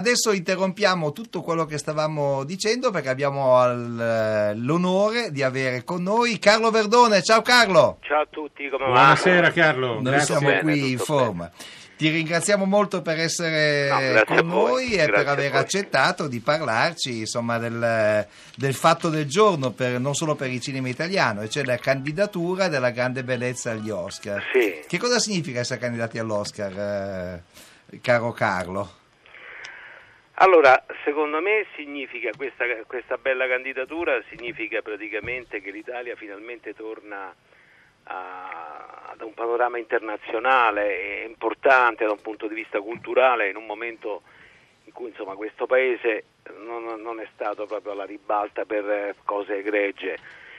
Adesso interrompiamo tutto quello che stavamo dicendo perché abbiamo al- l'onore di avere con noi Carlo Verdone. Ciao Carlo! Ciao a tutti, come va? Buonasera Carlo, Noi grazie. siamo bene, qui in forma. Ti ringraziamo molto per essere No, con noi e grazie per aver accettato di parlarci insomma, del, del fatto del giorno, per- non solo per il cinema italiano, e cioè la candidatura della grande bellezza agli Oscar. Sì. Che cosa significa essere candidati all'Oscar, eh, caro Carlo? Allora, secondo me significa questa, questa bella candidatura significa praticamente che l'Italia finalmente torna a- ad un panorama internazionale importante da un punto di vista culturale in un momento in cui insomma, questo paese non, non è stato proprio alla ribalta per cose egregie.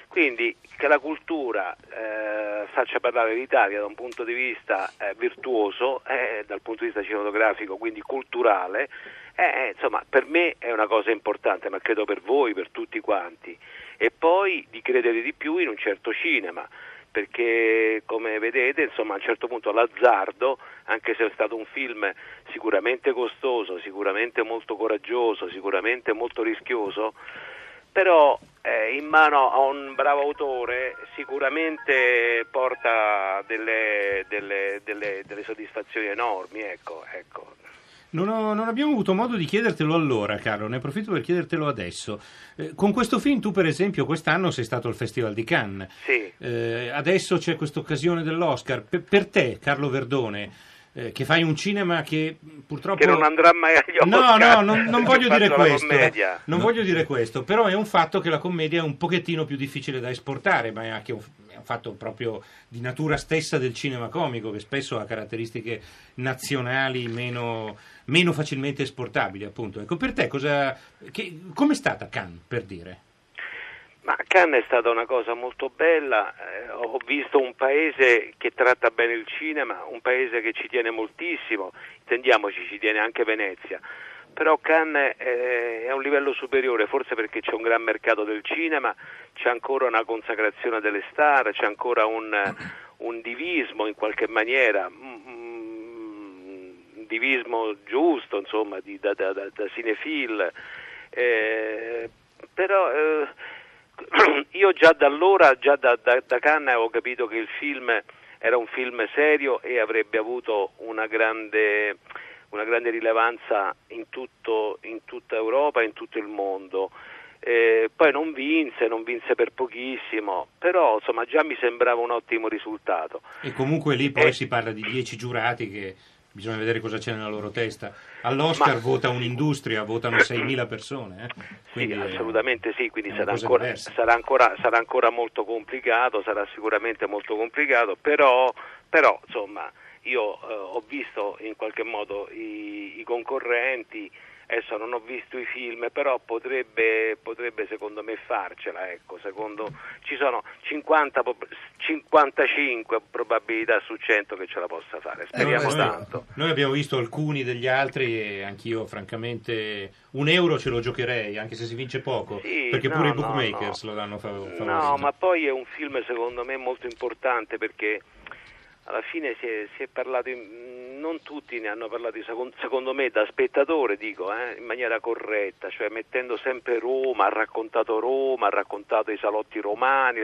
Quindi che la cultura eh, faccia parlare l'Italia da un punto di vista eh, virtuoso, eh, dal punto di vista cinematografico, quindi culturale, eh, insomma, per me è una cosa importante, ma credo per voi, per tutti quanti. E poi di credere di più in un certo cinema, perché come vedete, insomma, a un certo punto l'azzardo, anche se è stato un film sicuramente costoso, sicuramente molto coraggioso, sicuramente molto rischioso, però eh, in mano a un bravo autore sicuramente porta delle, delle- delle- delle soddisfazioni enormi, ecco, ecco. Non, ho- non abbiamo avuto modo di chiedertelo allora, Carlo, ne approfitto per chiedertelo adesso. Eh, con questo film tu, per esempio, quest'anno sei stato al Festival di Cannes. Sì. Eh, adesso c'è questa occasione dell'Oscar. Per, per te, Carlo Verdone, eh, che fai un cinema che purtroppo... Che non andrà mai agli No, Oscar, no, non, non che voglio dire questo. Non voglio dire questo, però è un fatto che la commedia è un pochettino più difficile da esportare, ma è anche un, è un fatto proprio di natura stessa del cinema comico, che spesso ha caratteristiche nazionali meno, meno facilmente esportabili, appunto. Ecco, per te cosa, che, com'è stata Cannes, per dire? Ma Cannes è stata una cosa molto bella, eh, ho visto un paese che tratta bene il cinema, un paese che ci tiene moltissimo, intendiamoci ci tiene anche Venezia, però Cannes eh, è un livello superiore, forse perché c'è un gran mercato del cinema, c'è ancora una consacrazione delle star, c'è ancora un, un divismo in qualche maniera, mm, un divismo giusto, insomma, di- da, da, da, da cinefil, eh, però... io già da allora, già da, da, da Cannes avevo capito che il film era un film serio e avrebbe avuto una grande, una grande rilevanza in, tutto, in tutta Europa e in tutto il mondo. Eh, poi non vinse, non vinse per pochissimo, però insomma già mi sembrava un ottimo risultato. E comunque lì poi Eh. si parla di dieci giurati che bisogna vedere cosa c'è nella loro testa. All'Oscar Ma- vota un'industria, votano 6.000 persone. eh. Quindi sì, è- assolutamente sì, quindi sarà ancora, sarà, ancora, sarà ancora molto complicato, sarà sicuramente molto complicato, però, però, insomma io eh, ho visto in qualche modo i, i concorrenti, adesso non ho visto i film, però potrebbe, potrebbe secondo me farcela, ecco, secondo, ci sono 50, po- 55 probabilità su 100 che ce la possa fare, speriamo questo- tanto. Noi abbiamo visto alcuni degli altri e anch'io francamente un euro ce lo giocherei, anche se si vince poco, Sì, perché no, pure i no, bookmakers no. lo danno fav- favorito. No, ma poi è un film secondo me molto importante perché alla fine si è, si è parlato, in- non tutti ne hanno parlato, secondo, me da spettatore dico, eh, in maniera corretta, cioè mettendo sempre Roma, ha raccontato Roma, ha raccontato i salotti romani,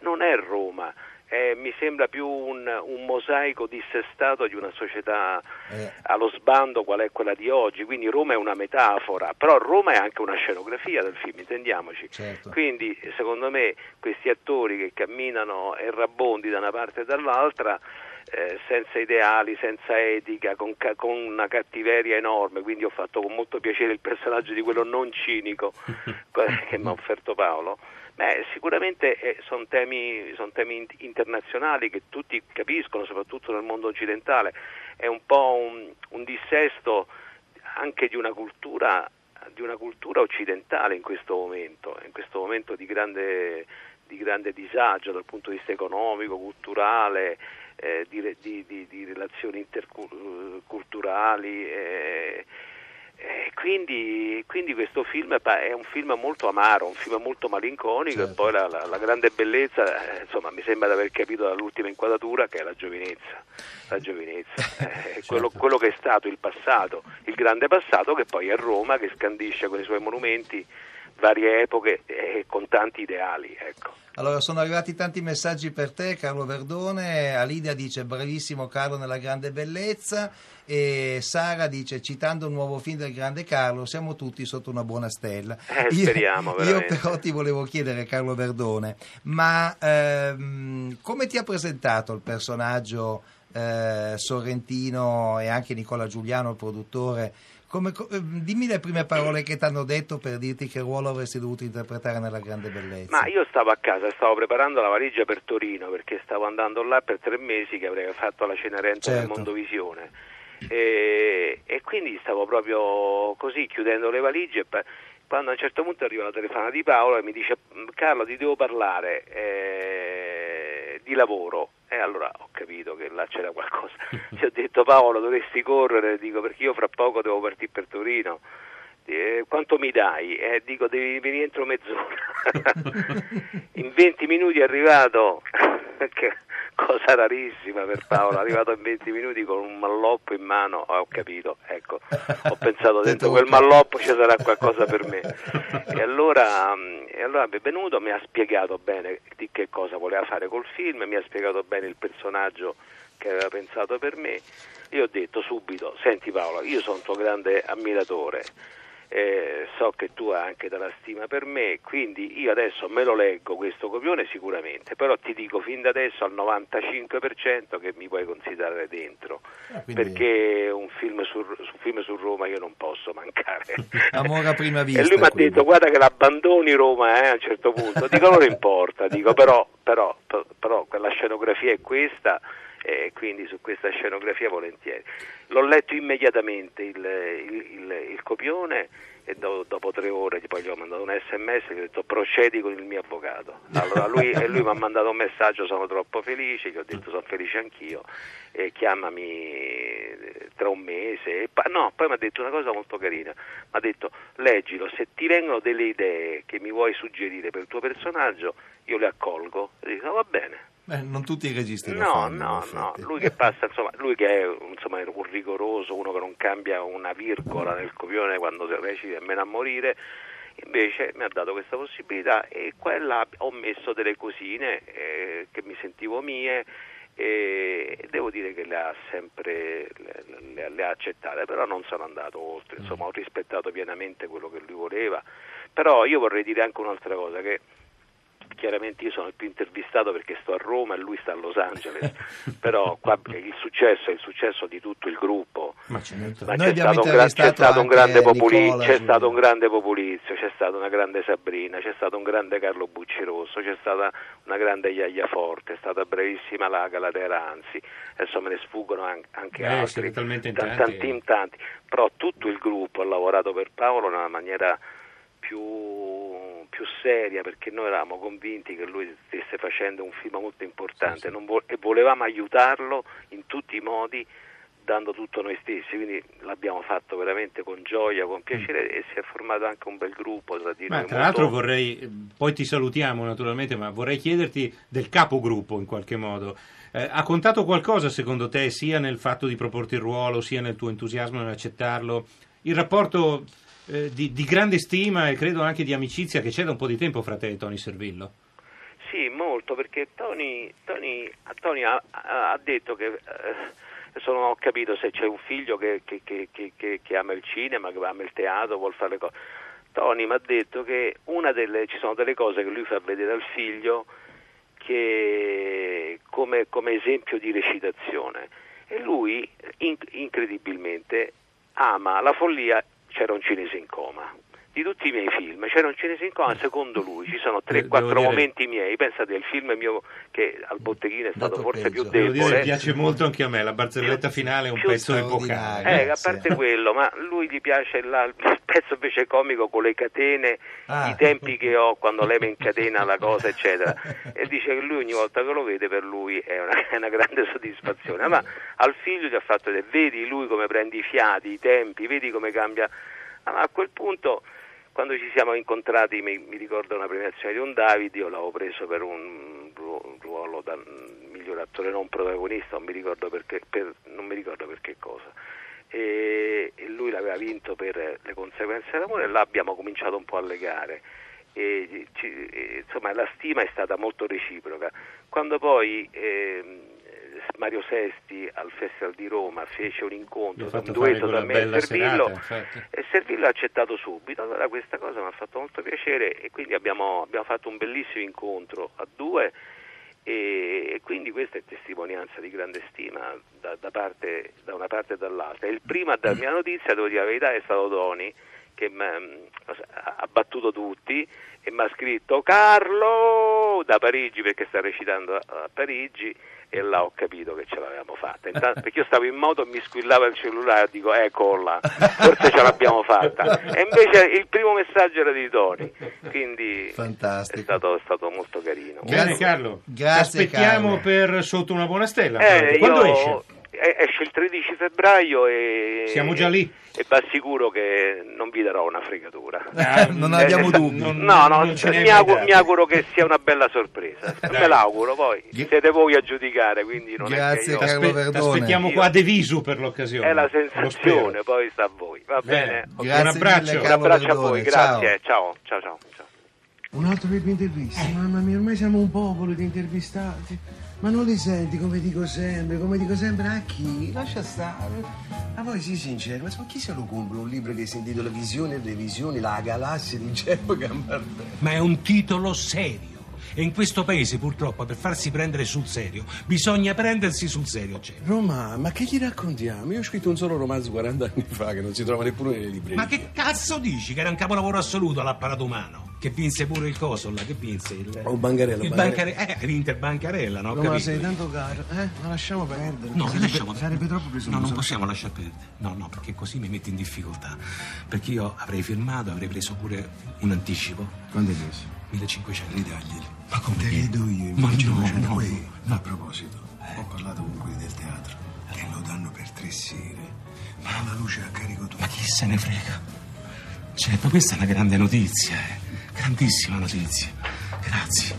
non è Roma. eh, mi sembra più un, un mosaico dissestato di una società Eh. allo sbando qual è quella di oggi, quindi Roma è una metafora, però Roma è anche una scenografia del film, intendiamoci. Certo. Quindi secondo me questi attori che camminano errabondi da una parte e dall'altra, eh, senza ideali, senza etica, con, ca- con una cattiveria enorme, quindi ho fatto con molto piacere il personaggio di quello non cinico che mi ha offerto Paolo. Beh, sicuramente sono temi, son temi in- internazionali che tutti capiscono, soprattutto nel mondo occidentale. È un po' un, un dissesto anche di una cultura di una cultura occidentale in questo momento, in questo momento di grande, di grande disagio dal punto di vista economico, culturale, eh, di, di- di- di relazioni interculturali. eh, eh, quindi quindi, questo film è un film molto amaro, un film molto malinconico Certo. e poi la, la- la grande bellezza, eh, insomma mi sembra di aver capito dall'ultima inquadratura che è la giovinezza, la giovinezza, eh, quello, quello che è stato il passato, il grande passato che poi è Roma che scandisce con i suoi monumenti varie epoche e con tanti ideali. Ecco. Allora, sono arrivati tanti messaggi per te, Carlo Verdone. Alidia dice bravissimo Carlo nella grande bellezza e Sara dice citando un nuovo film del grande Carlo siamo tutti sotto una buona stella. Eh, speriamo, io veramente. però ti volevo chiedere Carlo Verdone, ma ehm, come ti ha presentato il personaggio eh, Sorrentino e anche Nicola Giuliano, il produttore? Come- co- ehm, dimmi le prime parole che ti hanno detto per dirti che ruolo avresti dovuto interpretare nella grande bellezza. Ma io stavo a casa, stavo preparando la valigia per Torino perché stavo andando là per tre mesi che avrei fatto la Cenerentola del Certo. Mondovisione e, e quindi stavo proprio così chiudendo le valigie quando a un certo punto arriva la telefonata di Paolo e mi dice Carlo ti devo parlare eh, di lavoro e allora ho capito che là c'era qualcosa ci ho detto Paolo dovresti correre dico perché io fra poco devo partire per Torino eh, quanto mi dai? Eh, dico devi venire entro mezz'ora. in 20 minuti è arrivato, cosa rarissima per Paolo, arrivato in 20 minuti con un malloppo in mano, ho capito, ecco, ho pensato dentro quel malloppo ci sarà qualcosa per me. E allora, mm, e allora è venuto, mi ha spiegato bene di che cosa voleva fare col film, mi ha spiegato bene il personaggio che aveva pensato per me. Io ho detto subito, senti Paolo, io sono un tuo grande ammiratore, eh, so che tu hai anche della stima per me, quindi io adesso me lo leggo questo copione sicuramente, però ti dico fin da adesso al 95% che mi puoi considerare dentro, Ah, quindi- perché un film su, su film su Roma io non posso mancare. Amore a prima vista, E lui mi ha detto guarda che l'abbandoni Roma eh, a un certo punto, dico non importa, dico però, però, però la scenografia è questa e quindi su questa scenografia volentieri. L'ho letto immediatamente il, il- il- il copione e do- dopo tre ore poi gli ho mandato un sms e gli ho detto procedi con il mio avvocato. Allora lui, lui mi ha mandato un messaggio, sono troppo felice, gli ho detto sono felice anch'io e chiamami eh, tra un mese. Pa- no, poi mi ha detto una cosa molto carina, mi ha detto leggilo, se ti vengono delle idee che mi vuoi suggerire per il tuo personaggio, io le accolgo. E dico va bene. Beh, non tutti i registi lo No, fanno. in no, no, lui che passa, insomma, lui che è insomma, un rigoroso, uno che non cambia una virgola nel copione quando si recita nemmeno a morire, invece mi ha dato questa possibilità e quella ho messo delle cosine eh, che mi sentivo mie e devo dire che le ha sempre le, le- le ha accettate, però non sono andato oltre, insomma ho rispettato pienamente quello che lui voleva, però io vorrei dire anche un'altra cosa che chiaramente io sono il più intervistato perché sto a Roma e lui sta a Los Angeles, però qua il successo è il successo di tutto il gruppo. Ma certo. Ma c'è stato, un, gran- c'è stato un anche grande populi- Nicola c'è stato un grande Populizio, c'è stata una grande Sabrina, c'è stato un grande Carlo Buccirosso, c'è stata una grande Iaia Forte, è stata bravissima la Galatera Anzi, adesso me ne sfuggono an- anche Eh, altri, in tanti. tanti, in tanti, però tutto il gruppo ha lavorato per Paolo nella maniera più, più seria perché noi eravamo convinti che lui stesse facendo un film molto importante Sì, sì. vo- e volevamo aiutarlo in tutti i modi dando tutto noi stessi, quindi l'abbiamo fatto veramente con gioia, con piacere e si è formato anche un bel gruppo tra di Ma noi. tra molto- l'altro vorrei, poi ti salutiamo naturalmente, ma vorrei chiederti del capogruppo in qualche modo. Eh, ha contato qualcosa secondo te sia nel fatto di proporti il ruolo, sia nel tuo entusiasmo nell'accettarlo? Il rapporto eh, di, di grande stima e credo anche di amicizia che c'è da un po' di tempo fra te e Tony Servillo. Sì, molto, perché Tony, Tony- Tony ha, ha- detto che, eh, non ho capito se c'è un figlio che, che- che- che- ama il cinema, che ama il teatro, vuole fare le cose. Tony mi ha detto che una delle, ci sono delle cose che lui fa vedere al figlio come, come esempio di recitazione e lui in- incredibilmente ama la follia, c'era un cinese in coma. Di tutti i miei film c'era un cinese in coma, secondo lui ci sono Eh, Devo 3-4 dire- momenti miei. Pensate, il film mio che al botteghino è stato Dato forse peggio. più Devo dire debole. che piace molto anche a me, la barzelletta finale è un più pezzo epocale. Eh, a parte Sì. quello, ma lui gli piace la- il pezzo invece comico con le catene, Ah. i tempi che ho quando lei mi incatena la cosa, eccetera. E dice che lui ogni volta che lo vede per lui è una, è una grande soddisfazione. Ma al figlio gli ha fatto vedere, vedi lui come prende i fiati, i tempi, vedi come cambia. a quel punto, quando ci siamo incontrati, mi, mi ricordo una premiazione di un David, io l'avevo preso per un, ru- ruolo da miglior attore non protagonista, non mi ricordo perché, per, mi ricordo per che cosa. E, e lui l'aveva vinto per le conseguenze dell'amore e là abbiamo cominciato un po' a legare. E, ci- e, insomma la stima è stata molto reciproca. Quando poi ehm, Mario Sesti al Festival di Roma fece un incontro, un duetto tra me e Servillo serata, e Servillo ha accettato subito, allora questa cosa mi ha fatto molto piacere e quindi abbiamo, abbiamo fatto un bellissimo incontro a due e, quindi questa è testimonianza di grande stima da, da parte- da una parte e dall'altra. Il primo a darmi la notizia, devo dire la verità, è stato Doni che ha battuto tutti e mi ha scritto Carlo da Parigi perché sta recitando a Parigi e là ho capito che ce l'avevamo fatta Intanto- perché io stavo in moto e mi squillava il cellulare e dico eccola forse ce l'abbiamo fatta e invece il primo messaggio era di Tony quindi Fantastico. è stato, è stato molto carino Grazie. Bene Carlo, Grazie, Ti aspettiamo Carlo. per Sotto una buona stella. Eh, Quando io- esce? Eh, esce il 13 febbraio e Siamo già lì. e va sicuro che non vi darò una fregatura Ah, non abbiamo Eh, dubbi. non- No, no, non hai mi, auguro, mi auguro che sia una bella sorpresa. Me l'auguro, poi siete voi a giudicare, quindi non Grazie, è che io... Carlo Aspe- aspettiamo qua a De Visu per l'occasione. È la sensazione, poi sta a voi. Va Bene. bene? Grazie Un abbraccio. mille, Un abbraccio a voi, grazie. Ciao, ciao, ciao. ciao. Un altro per intervista, mamma mia, ormai siamo un popolo di intervistati. Ma non li senti come dico sempre, come dico sempre a chi? Lascia stare. Ma poi sii sincero, ma chi se lo compra un libro che si intitola Visioni e Revisioni, la galassia di Geppo Gambardella? ma è un titolo serio. E in questo paese, purtroppo, per farsi prendere sul serio, bisogna prendersi sul serio, Geppo. Roma, ma che gli raccontiamo? Io ho scritto un solo romanzo 40 anni fa che non si trova neppure nelle librerie. Ma che cazzo dici che era un capolavoro assoluto all'apparato umano? Che vinse pure il coso là, che vinse il... Oh, Bancarella, Il Bancarella. bancare... Eh, l'Inter Bancarella, no? Roma, capito. sei tanto caro, eh? Ma lasciamo perdere. No, sarebbe, lasciamo sarebbe troppo No, presunto. non possiamo lasciar perdere. No, no, perché così mi metti in difficoltà. Perché io avrei firmato, avrei preso pure un anticipo. Quando hai preso? 1500. Ridaglieli. Ma come? Te li do io, Ma no, no, quelli. no. A proposito, ho parlato con quelli del teatro che lo danno per tre sere, ma la luce a carico tu. Ma chi se ne frega? Certo, questa è una grande notizia, eh. Grandissima notizia. Grazie.